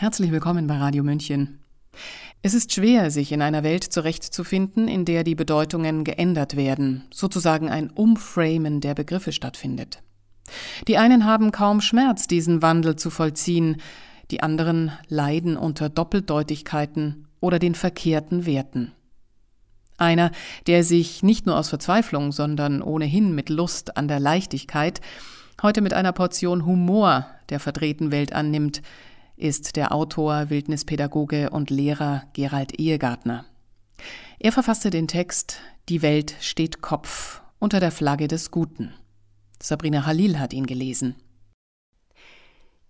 Herzlich willkommen bei Radio München. Es ist schwer, sich in einer Welt zurechtzufinden, in der die Bedeutungen geändert werden, sozusagen ein Umframen der Begriffe stattfindet. Die einen haben kaum Schmerz, diesen Wandel zu vollziehen, die anderen leiden unter Doppeldeutigkeiten oder den verkehrten Werten. Einer, der sich nicht nur aus Verzweiflung, sondern ohnehin mit Lust an der Leichtigkeit heute mit einer Portion Humor der verdrehten Welt annimmt, ist der Autor, Wildnispädagoge und Lehrer Gerald Ehegartner. Er verfasste den Text Die Welt steht Kopf unter der Flagge des Guten. Sabrina Halil hat ihn gelesen.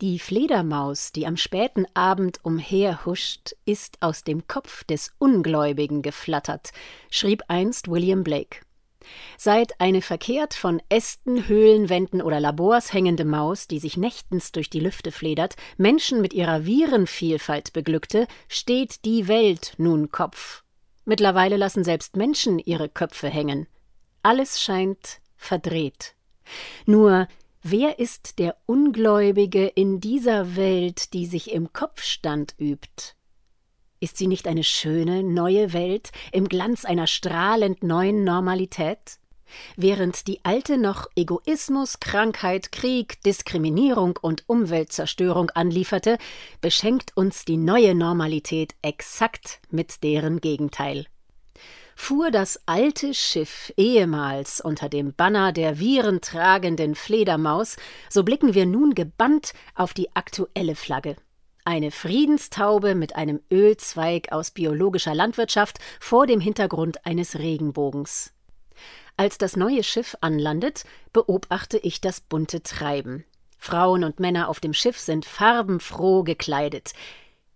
Die Fledermaus, die am späten Abend umherhuscht, ist aus dem Kopf des Ungläubigen geflattert, schrieb einst William Blake. Seit eine verkehrt von Ästen, Höhlenwänden oder Labors hängende Maus, die sich nächtens durch die Lüfte fledert, Menschen mit ihrer Virenvielfalt beglückte, steht die Welt nun Kopf. Mittlerweile lassen selbst Menschen ihre Köpfe hängen. Alles scheint verdreht. Nur wer ist der Ungläubige in dieser Welt, die sich im Kopfstand übt? Ist sie nicht eine schöne, neue Welt im Glanz einer strahlend neuen Normalität? Während die alte noch Egoismus, Krankheit, Krieg, Diskriminierung und Umweltzerstörung anlieferte, beschenkt uns die neue Normalität exakt mit deren Gegenteil. Fuhr das alte Schiff ehemals unter dem Banner der virentragenden Fledermaus, so blicken wir nun gebannt auf die aktuelle Flagge. Eine Friedenstaube mit einem Ölzweig aus biologischer Landwirtschaft vor dem Hintergrund eines Regenbogens. Als das neue Schiff anlandet, beobachte ich das bunte Treiben. Frauen und Männer auf dem Schiff sind farbenfroh gekleidet.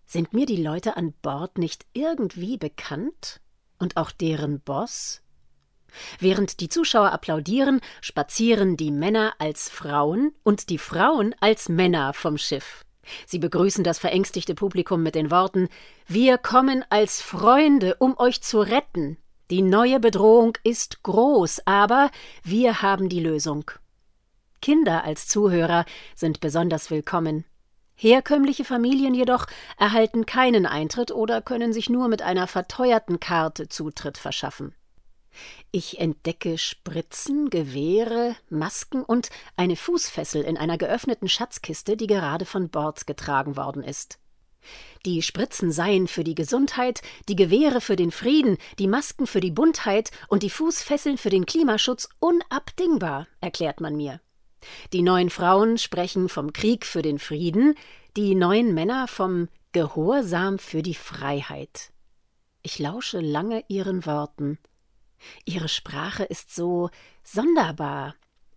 Sind mir die Leute an Bord nicht irgendwie bekannt? Und auch deren Boss? Während die Zuschauer applaudieren, spazieren die Männer als Frauen und die Frauen als Männer vom Schiff. Sie begrüßen das verängstigte Publikum mit den Worten Wir kommen als Freunde, um euch zu retten. Die neue Bedrohung ist groß, aber wir haben die Lösung. Kinder als Zuhörer sind besonders willkommen. Herkömmliche Familien jedoch erhalten keinen Eintritt oder können sich nur mit einer verteuerten Karte Zutritt verschaffen. Ich entdecke Spritzen, Gewehre, Masken und eine Fußfessel in einer geöffneten Schatzkiste, die gerade von Bord getragen worden ist. Die Spritzen seien für die Gesundheit, die Gewehre für den Frieden, die Masken für die Buntheit und die Fußfesseln für den Klimaschutz unabdingbar, erklärt man mir. Die neuen Frauen sprechen vom Krieg für den Frieden, die neuen Männer vom Gehorsam für die Freiheit. Ich lausche lange ihren Worten. Ihre Sprache ist so sonderbar.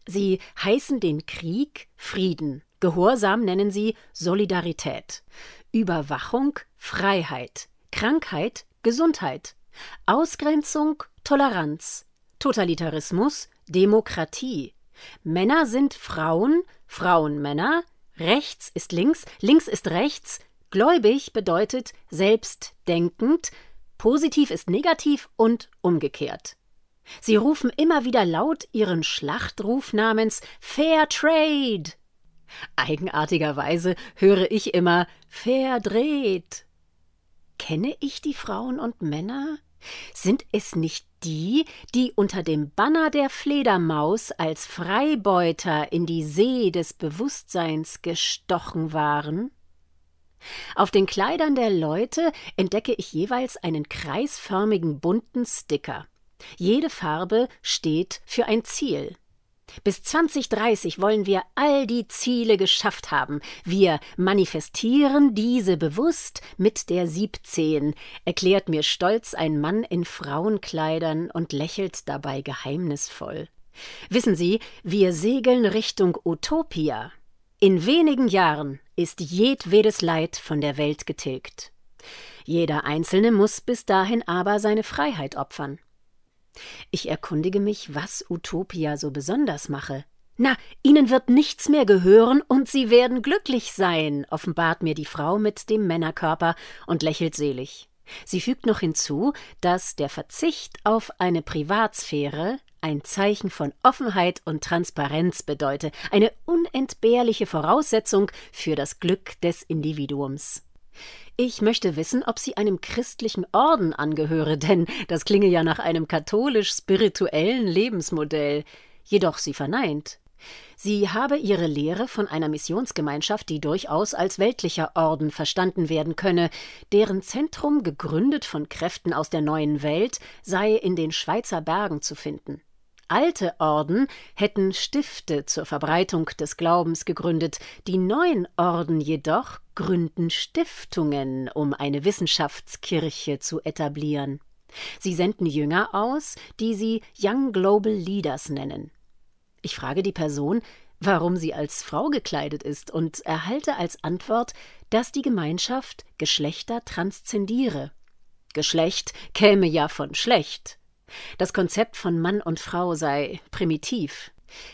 Sie heißen den Krieg Frieden, Gehorsam nennen sie Solidarität, Überwachung Freiheit, Krankheit Gesundheit, Ausgrenzung Toleranz, Totalitarismus Demokratie. Männer sind Frauen, Frauen Männer, rechts ist links, links ist rechts, gläubig bedeutet selbstdenkend, Positiv ist negativ und umgekehrt. Sie rufen immer wieder laut ihren Schlachtruf namens Fair Trade. Eigenartigerweise höre ich immer verdreht. Kenne ich die Frauen und Männer? Sind es nicht die, die unter dem Banner der Fledermaus als Freibeuter in die See des Bewusstseins gestochen waren? Auf den Kleidern der Leute entdecke ich jeweils einen kreisförmigen bunten Sticker. Jede Farbe steht für ein Ziel. Bis 2030 wollen wir all die Ziele geschafft haben. Wir manifestieren diese bewusst mit der 17, erklärt mir stolz ein Mann in Frauenkleidern und lächelt dabei geheimnisvoll. Wissen Sie, wir segeln Richtung Utopia. In wenigen Jahren ist jedwedes Leid von der Welt getilgt. Jeder Einzelne muss bis dahin aber seine Freiheit opfern. Ich erkundige mich, was Utopia so besonders mache. Na, Ihnen wird nichts mehr gehören und Sie werden glücklich sein, offenbart mir die Frau mit dem Männerkörper und lächelt selig. Sie fügt noch hinzu, dass der Verzicht auf eine Privatsphäre ein Zeichen von Offenheit und Transparenz bedeute, eine unentbehrliche Voraussetzung für das Glück des Individuums. Ich möchte wissen, ob sie einem christlichen Orden angehöre, denn das klinge ja nach einem katholisch-spirituellen Lebensmodell. Jedoch sie verneint. Sie habe ihre Lehre von einer Missionsgemeinschaft, die durchaus als weltlicher Orden verstanden werden könne, deren Zentrum, gegründet von Kräften aus der neuen Welt, sei in den Schweizer Bergen zu finden. Alte Orden hätten Stifte zur Verbreitung des Glaubens gegründet, die neuen Orden jedoch gründen Stiftungen, um eine Wissenschaftskirche zu etablieren. Sie senden Jünger aus, die sie Young Global Leaders nennen. Ich frage die Person, warum sie als Frau gekleidet ist und erhalte als Antwort, dass die Gemeinschaft Geschlechter transzendiere. Geschlecht käme ja von schlecht. Das Konzept von Mann und Frau sei primitiv.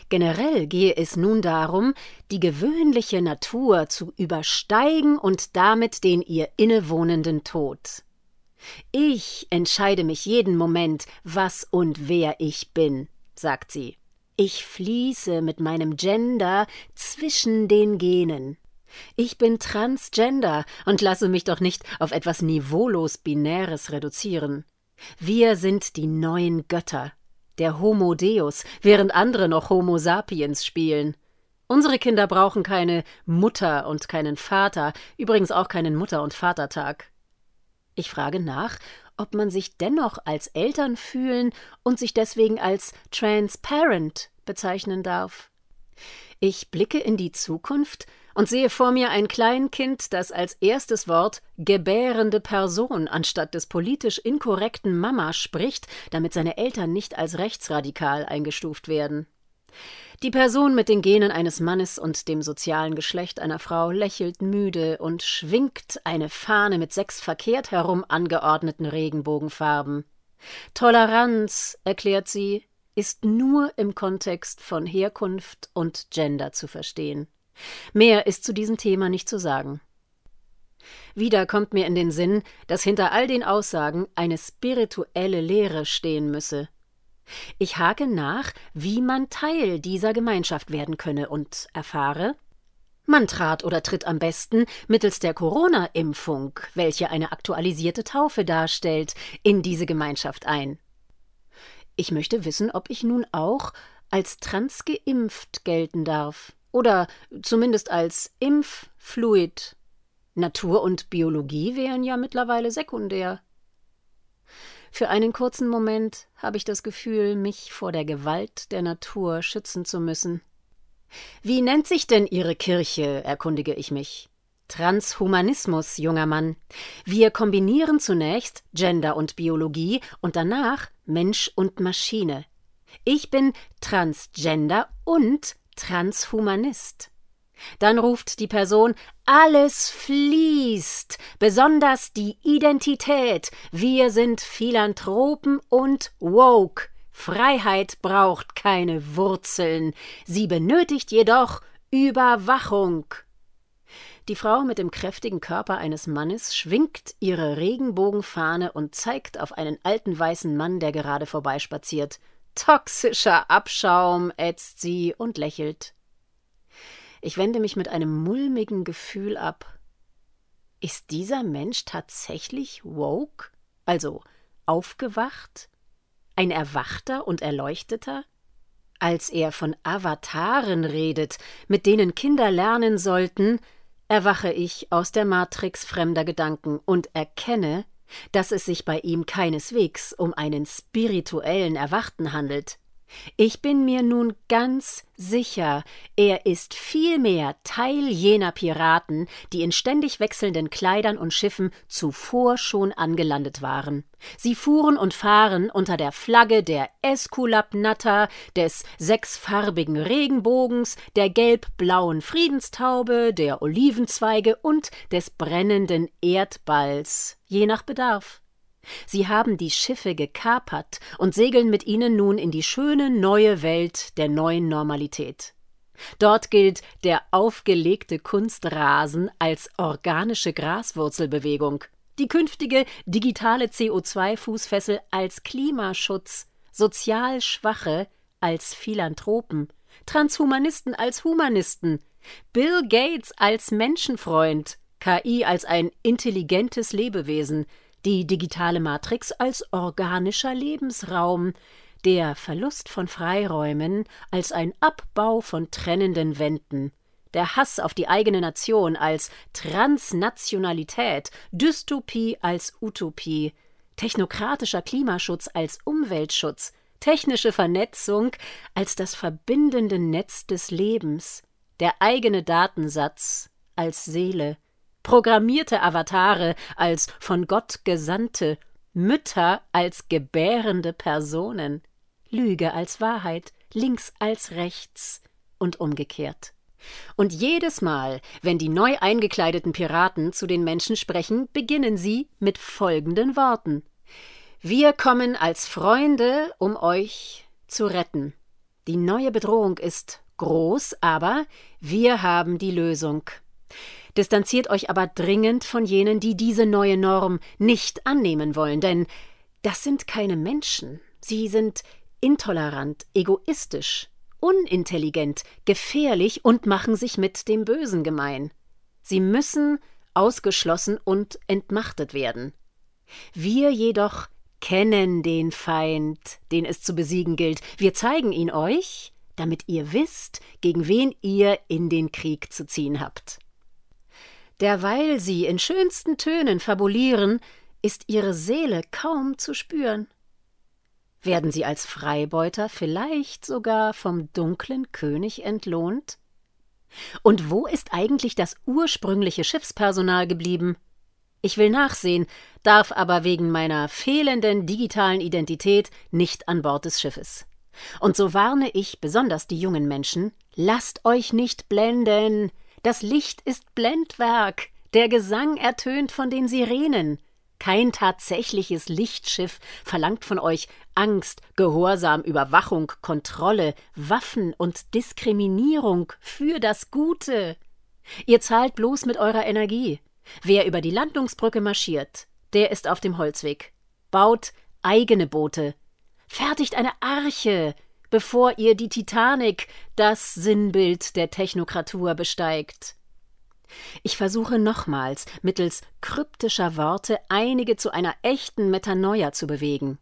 Generell gehe es nun darum, die gewöhnliche Natur zu übersteigen und damit den ihr innewohnenden Tod. Ich entscheide mich jeden Moment, was und wer ich bin, sagt sie. Ich fließe mit meinem Gender zwischen den Genen. Ich bin transgender und lasse mich doch nicht auf etwas niveaulos Binäres reduzieren. Wir sind die neuen Götter, der Homo Deus, während andere noch Homo sapiens spielen. Unsere Kinder brauchen keine Mutter und keinen Vater, übrigens auch keinen Mutter- und Vatertag. Ich frage nach, ob man sich dennoch als Eltern fühlen und sich deswegen als transparent bezeichnen darf. Ich blicke in die Zukunft und sehe vor mir ein Kleinkind, das als erstes Wort gebärende Person anstatt des politisch inkorrekten Mama spricht, damit seine Eltern nicht als rechtsradikal eingestuft werden. Die Person mit den Genen eines Mannes und dem sozialen Geschlecht einer Frau lächelt müde und schwingt eine Fahne mit sechs verkehrt herum angeordneten Regenbogenfarben. Toleranz, erklärt sie, ist nur im Kontext von Herkunft und Gender zu verstehen. Mehr ist zu diesem Thema nicht zu sagen. Wieder kommt mir in den Sinn, dass hinter all den Aussagen eine spirituelle Lehre stehen müsse. Ich hake nach, wie man Teil dieser Gemeinschaft werden könne und erfahre, man trat oder tritt am besten mittels der Corona-Impfung, welche eine aktualisierte Taufe darstellt, in diese Gemeinschaft ein. Ich möchte wissen, ob ich nun auch als transgeimpft gelten darf oder zumindest als Impffluid. Natur und Biologie wären ja mittlerweile sekundär. Für einen kurzen Moment habe ich das Gefühl, mich vor der Gewalt der Natur schützen zu müssen. Wie nennt sich denn Ihre Kirche? erkundige ich mich. Transhumanismus, junger Mann. Wir kombinieren zunächst Gender und Biologie und danach Mensch und Maschine. Ich bin Transgender und Transhumanist. Dann ruft die Person Alles fließt, besonders die Identität. Wir sind Philanthropen und woke. Freiheit braucht keine Wurzeln, sie benötigt jedoch Überwachung. Die Frau mit dem kräftigen Körper eines Mannes schwingt ihre Regenbogenfahne und zeigt auf einen alten weißen Mann, der gerade vorbeispaziert. Toxischer Abschaum, ätzt sie und lächelt. Ich wende mich mit einem mulmigen Gefühl ab. Ist dieser Mensch tatsächlich woke? Also aufgewacht? Ein Erwachter und Erleuchteter? Als er von Avataren redet, mit denen Kinder lernen sollten, erwache ich aus der Matrix fremder Gedanken und erkenne, dass es sich bei ihm keineswegs um einen spirituellen Erwachten handelt. Ich bin mir nun ganz sicher, er ist vielmehr Teil jener Piraten, die in ständig wechselnden Kleidern und Schiffen zuvor schon angelandet waren. Sie fuhren und fahren unter der Flagge der Esculapnatter, des sechsfarbigen Regenbogens, der gelb-blauen Friedenstaube, der Olivenzweige und des brennenden Erdballs, je nach Bedarf. Sie haben die Schiffe gekapert und segeln mit ihnen nun in die schöne neue Welt der neuen Normalität. Dort gilt der aufgelegte Kunstrasen als organische Graswurzelbewegung, die künftige digitale CO2-Fußfessel als Klimaschutz, sozial Schwache als Philanthropen, Transhumanisten als Humanisten, Bill Gates als Menschenfreund, KI als ein intelligentes Lebewesen, die digitale Matrix als organischer Lebensraum, der Verlust von Freiräumen als ein Abbau von trennenden Wänden, der Hass auf die eigene Nation als Transnationalität, Dystopie als Utopie, technokratischer Klimaschutz als Umweltschutz, technische Vernetzung als das verbindende Netz des Lebens, der eigene Datensatz als Seele, programmierte Avatare als von Gott gesandte, Mütter als gebärende Personen, Lüge als Wahrheit, links als rechts und umgekehrt. Und jedes Mal, wenn die neu eingekleideten Piraten zu den Menschen sprechen, beginnen sie mit folgenden Worten Wir kommen als Freunde, um euch zu retten. Die neue Bedrohung ist groß, aber wir haben die Lösung. Distanziert euch aber dringend von jenen, die diese neue Norm nicht annehmen wollen, denn das sind keine Menschen. Sie sind intolerant, egoistisch, unintelligent, gefährlich und machen sich mit dem Bösen gemein. Sie müssen ausgeschlossen und entmachtet werden. Wir jedoch kennen den Feind, den es zu besiegen gilt. Wir zeigen ihn euch, damit ihr wisst, gegen wen ihr in den Krieg zu ziehen habt. Derweil sie in schönsten Tönen fabulieren, ist ihre Seele kaum zu spüren. Werden sie als Freibeuter vielleicht sogar vom dunklen König entlohnt? Und wo ist eigentlich das ursprüngliche Schiffspersonal geblieben? Ich will nachsehen, darf aber wegen meiner fehlenden digitalen Identität nicht an Bord des Schiffes. Und so warne ich besonders die jungen Menschen, lasst euch nicht blenden, das Licht ist Blendwerk, der Gesang ertönt von den Sirenen. Kein tatsächliches Lichtschiff verlangt von euch Angst, Gehorsam, Überwachung, Kontrolle, Waffen und Diskriminierung für das Gute. Ihr zahlt bloß mit eurer Energie. Wer über die Landungsbrücke marschiert, der ist auf dem Holzweg. Baut eigene Boote. Fertigt eine Arche, bevor ihr die Titanic, das Sinnbild der Technokratur, besteigt. Ich versuche nochmals, mittels kryptischer Worte einige zu einer echten Metanoia zu bewegen.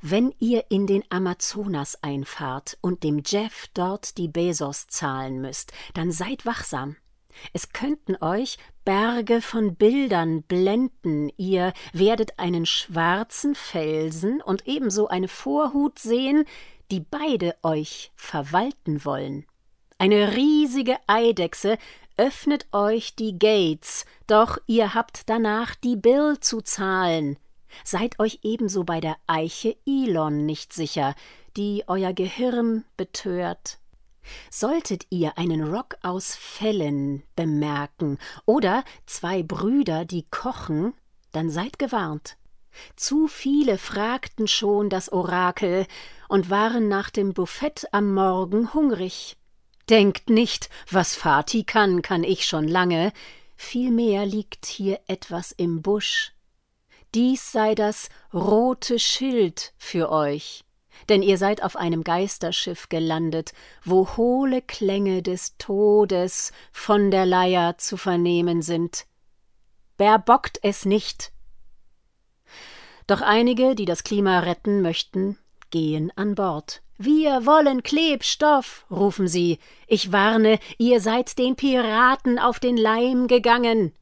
Wenn ihr in den Amazonas einfahrt und dem Jeff dort die Bezos zahlen müsst, dann seid wachsam. Es könnten euch Berge von Bildern blenden, ihr werdet einen schwarzen Felsen und ebenso eine Vorhut sehen, die beide euch verwalten wollen. Eine riesige Eidechse öffnet euch die Gates, doch ihr habt danach die Bill zu zahlen. Seid euch ebenso bei der Eiche Elon nicht sicher, die euer Gehirn betört. Solltet ihr einen Rock aus Fellen bemerken oder zwei Brüder, die kochen, dann seid gewarnt. Zu viele fragten schon das Orakel und waren nach dem Buffett am Morgen hungrig. Denkt nicht, was Fati kann, kann ich schon lange, vielmehr liegt hier etwas im Busch. Dies sei das rote Schild für euch, denn ihr seid auf einem Geisterschiff gelandet, wo hohle Klänge des Todes von der Leier zu vernehmen sind. Berbockt es nicht, doch einige, die das Klima retten möchten, gehen an Bord. Wir wollen Klebstoff, rufen sie. Ich warne, ihr seid den Piraten auf den Leim gegangen.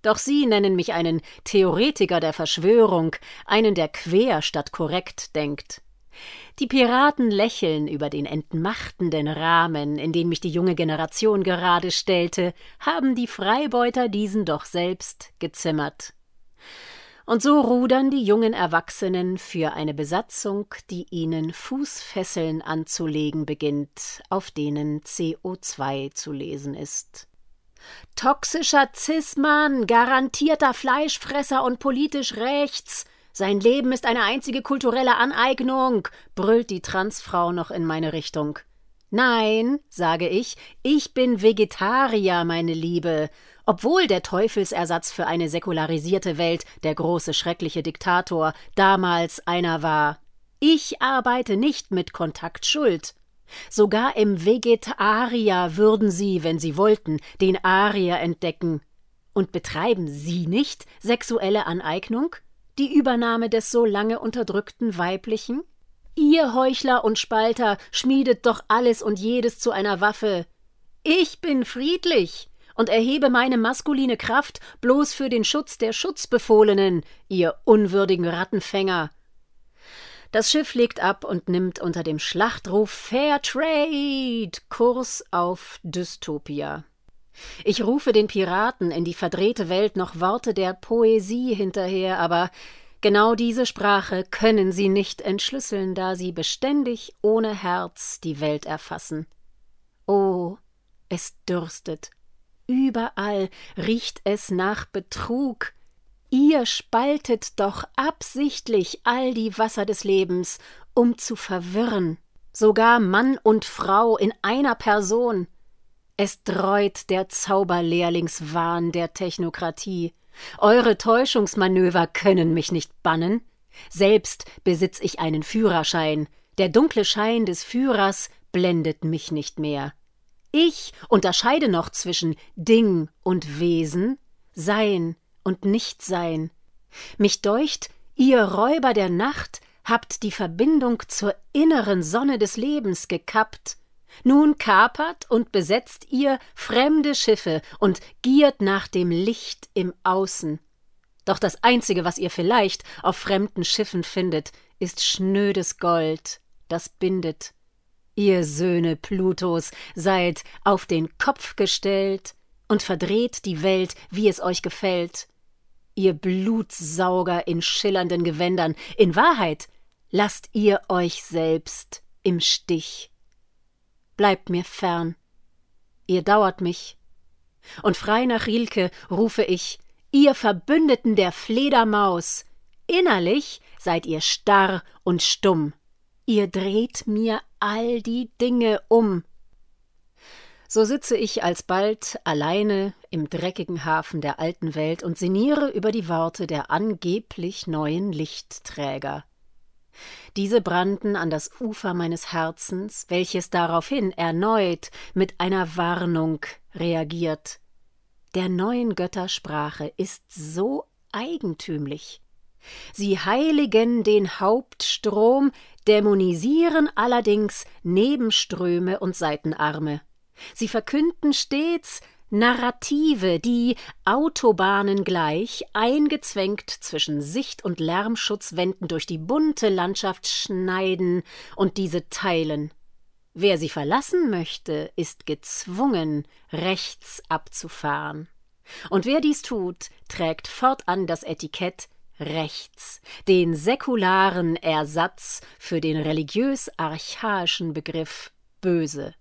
Doch sie nennen mich einen Theoretiker der Verschwörung, einen, der quer statt korrekt denkt. Die Piraten lächeln über den entmachtenden Rahmen, in den mich die junge Generation gerade stellte, haben die Freibeuter diesen doch selbst gezimmert. Und so rudern die jungen Erwachsenen für eine Besatzung, die ihnen Fußfesseln anzulegen beginnt, auf denen CO2 zu lesen ist. Toxischer Zismann, garantierter Fleischfresser und politisch rechts. Sein Leben ist eine einzige kulturelle Aneignung, brüllt die Transfrau noch in meine Richtung. Nein, sage ich, ich bin Vegetarier, meine Liebe, obwohl der Teufelsersatz für eine säkularisierte Welt, der große schreckliche Diktator, damals einer war. Ich arbeite nicht mit Kontaktschuld. Sogar im Vegetarier würden Sie, wenn Sie wollten, den Arier entdecken. Und betreiben Sie nicht sexuelle Aneignung? Die Übernahme des so lange unterdrückten Weiblichen? Ihr Heuchler und Spalter schmiedet doch alles und jedes zu einer Waffe. Ich bin friedlich und erhebe meine maskuline Kraft bloß für den Schutz der Schutzbefohlenen, ihr unwürdigen Rattenfänger. Das Schiff legt ab und nimmt unter dem Schlachtruf Fair Trade Kurs auf Dystopia. Ich rufe den Piraten in die verdrehte Welt noch Worte der Poesie hinterher, aber genau diese Sprache können sie nicht entschlüsseln, da sie beständig ohne Herz die Welt erfassen. Oh, es dürstet. Überall riecht es nach Betrug, Ihr spaltet doch absichtlich all die Wasser des Lebens, um zu verwirren, sogar Mann und Frau in einer Person. Es dreut der Zauberlehrlingswahn der Technokratie. Eure Täuschungsmanöver können mich nicht bannen. Selbst besitz ich einen Führerschein. Der dunkle Schein des Führers blendet mich nicht mehr. Ich unterscheide noch zwischen Ding und Wesen, Sein und Nichtsein. Mich deucht, ihr Räuber der Nacht habt die Verbindung zur inneren Sonne des Lebens gekappt. Nun kapert und besetzt ihr fremde Schiffe und giert nach dem Licht im Außen. Doch das Einzige, was ihr vielleicht auf fremden Schiffen findet, ist schnödes Gold, das bindet. Ihr Söhne Plutos seid auf den Kopf gestellt und verdreht die Welt, wie es euch gefällt ihr Blutsauger in schillernden Gewändern, in Wahrheit lasst ihr euch selbst im Stich. Bleibt mir fern, ihr dauert mich. Und frei nach Rilke rufe ich, ihr Verbündeten der Fledermaus, innerlich seid ihr starr und stumm, ihr dreht mir all die Dinge um. So sitze ich alsbald alleine im dreckigen Hafen der alten Welt und sinniere über die Worte der angeblich neuen Lichtträger. Diese brannten an das Ufer meines Herzens, welches daraufhin erneut mit einer Warnung reagiert. Der neuen Göttersprache ist so eigentümlich. Sie heiligen den Hauptstrom, dämonisieren allerdings Nebenströme und Seitenarme. Sie verkünden stets Narrative, die Autobahnen gleich eingezwängt zwischen Sicht- und Lärmschutzwänden durch die bunte Landschaft schneiden und diese teilen. Wer sie verlassen möchte, ist gezwungen, rechts abzufahren. Und wer dies tut, trägt fortan das Etikett rechts, den säkularen Ersatz für den religiös archaischen Begriff böse.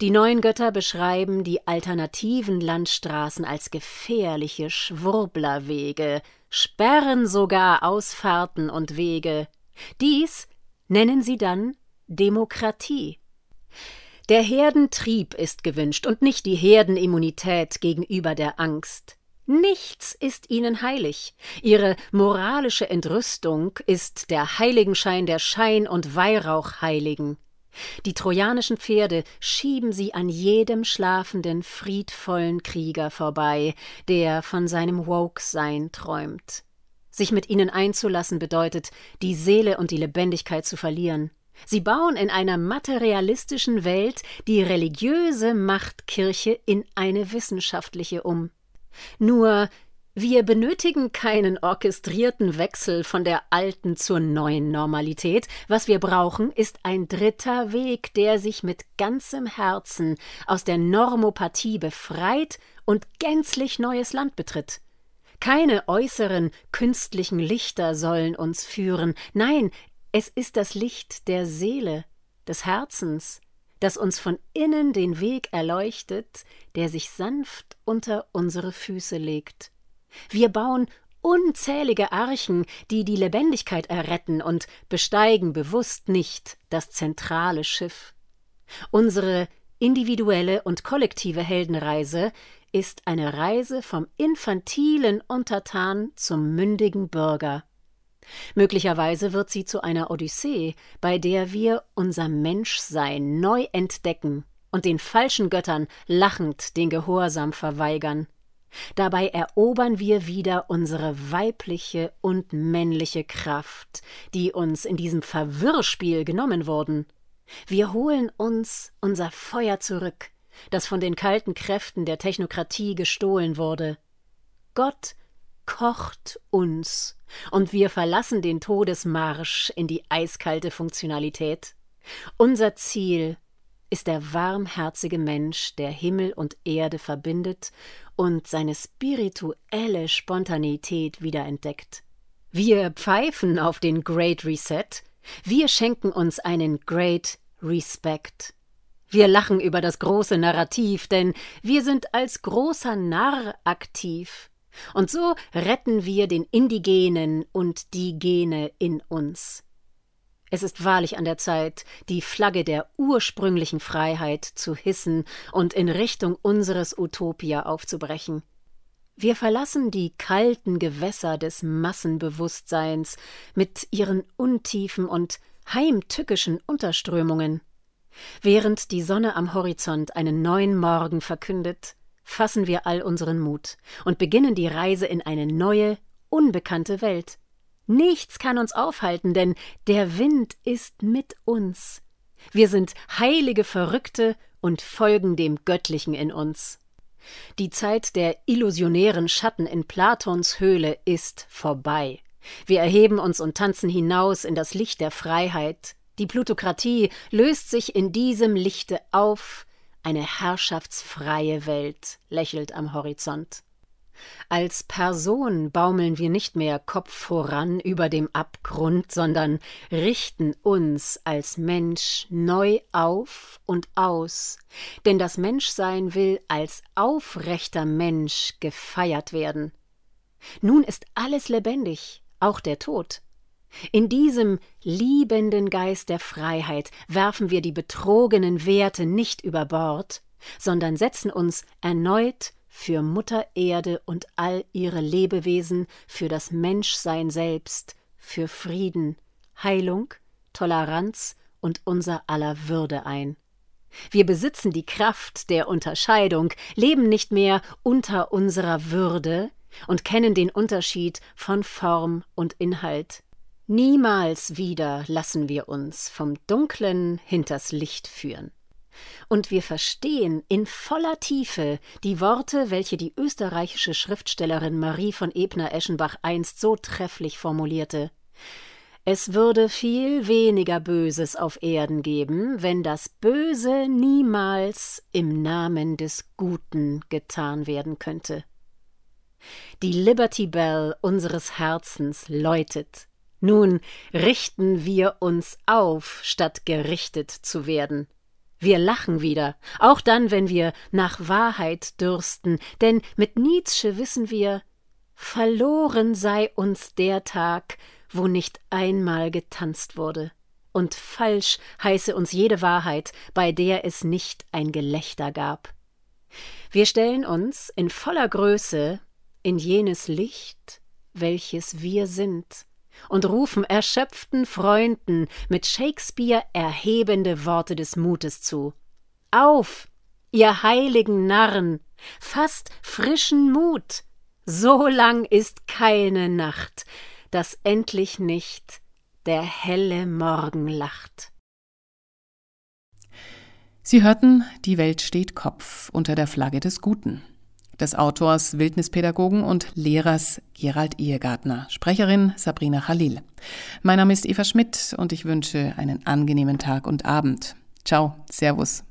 Die neuen Götter beschreiben die alternativen Landstraßen als gefährliche Schwurblerwege, sperren sogar Ausfahrten und Wege. Dies nennen sie dann Demokratie. Der Herdentrieb ist gewünscht und nicht die Herdenimmunität gegenüber der Angst. Nichts ist ihnen heilig. Ihre moralische Entrüstung ist der Heiligenschein der Schein- und Weihrauchheiligen. Die trojanischen Pferde schieben sie an jedem schlafenden, friedvollen Krieger vorbei, der von seinem Woke-Sein träumt. Sich mit ihnen einzulassen bedeutet, die Seele und die Lebendigkeit zu verlieren. Sie bauen in einer materialistischen Welt die religiöse Machtkirche in eine wissenschaftliche um. Nur wir benötigen keinen orchestrierten Wechsel von der alten zur neuen Normalität. Was wir brauchen, ist ein dritter Weg, der sich mit ganzem Herzen aus der Normopathie befreit und gänzlich neues Land betritt. Keine äußeren künstlichen Lichter sollen uns führen. Nein, es ist das Licht der Seele, des Herzens, das uns von innen den Weg erleuchtet, der sich sanft unter unsere Füße legt. Wir bauen unzählige Archen, die die Lebendigkeit erretten und besteigen bewusst nicht das zentrale Schiff. Unsere individuelle und kollektive Heldenreise ist eine Reise vom infantilen Untertan zum mündigen Bürger. Möglicherweise wird sie zu einer Odyssee, bei der wir unser Menschsein neu entdecken und den falschen Göttern lachend den Gehorsam verweigern. Dabei erobern wir wieder unsere weibliche und männliche Kraft, die uns in diesem Verwirrspiel genommen wurden. Wir holen uns unser Feuer zurück, das von den kalten Kräften der Technokratie gestohlen wurde. Gott kocht uns, und wir verlassen den Todesmarsch in die eiskalte Funktionalität. Unser Ziel ist der warmherzige Mensch, der Himmel und Erde verbindet und seine spirituelle Spontaneität wiederentdeckt. Wir pfeifen auf den Great Reset, wir schenken uns einen Great Respect. Wir lachen über das große Narrativ, denn wir sind als großer Narr aktiv. Und so retten wir den Indigenen und die Gene in uns. Es ist wahrlich an der Zeit, die Flagge der ursprünglichen Freiheit zu hissen und in Richtung unseres Utopia aufzubrechen. Wir verlassen die kalten Gewässer des Massenbewusstseins mit ihren untiefen und heimtückischen Unterströmungen. Während die Sonne am Horizont einen neuen Morgen verkündet, fassen wir all unseren Mut und beginnen die Reise in eine neue, unbekannte Welt. Nichts kann uns aufhalten, denn der Wind ist mit uns. Wir sind heilige Verrückte und folgen dem Göttlichen in uns. Die Zeit der illusionären Schatten in Platons Höhle ist vorbei. Wir erheben uns und tanzen hinaus in das Licht der Freiheit. Die Plutokratie löst sich in diesem Lichte auf, eine herrschaftsfreie Welt lächelt am Horizont. Als Person baumeln wir nicht mehr Kopf voran über dem Abgrund, sondern richten uns als Mensch neu auf und aus, denn das Menschsein will als aufrechter Mensch gefeiert werden. Nun ist alles lebendig, auch der Tod. In diesem liebenden Geist der Freiheit werfen wir die betrogenen Werte nicht über Bord, sondern setzen uns erneut für Mutter Erde und all ihre Lebewesen, für das Menschsein selbst, für Frieden, Heilung, Toleranz und unser aller Würde ein. Wir besitzen die Kraft der Unterscheidung, leben nicht mehr unter unserer Würde und kennen den Unterschied von Form und Inhalt. Niemals wieder lassen wir uns vom Dunklen hinters Licht führen. Und wir verstehen in voller Tiefe die Worte, welche die österreichische Schriftstellerin Marie von Ebner-Eschenbach einst so trefflich formulierte. Es würde viel weniger Böses auf Erden geben, wenn das Böse niemals im Namen des Guten getan werden könnte. Die Liberty Bell unseres Herzens läutet. Nun richten wir uns auf, statt gerichtet zu werden. Wir lachen wieder, auch dann, wenn wir nach Wahrheit dürsten, denn mit Nietzsche wissen wir, verloren sei uns der Tag, wo nicht einmal getanzt wurde, und falsch heiße uns jede Wahrheit, bei der es nicht ein Gelächter gab. Wir stellen uns in voller Größe in jenes Licht, welches wir sind, und rufen erschöpften Freunden mit Shakespeare erhebende Worte des Mutes zu. Auf, ihr heiligen Narren, fasst frischen Mut, so lang ist keine Nacht, dass endlich nicht der helle Morgen lacht. Sie hörten Die Welt steht Kopf unter der Flagge des Guten des Autors, Wildnispädagogen und Lehrers Gerald Ehegartner, Sprecherin Sabrina Khalil. Mein Name ist Eva Schmidt und ich wünsche einen angenehmen Tag und Abend. Ciao, Servus.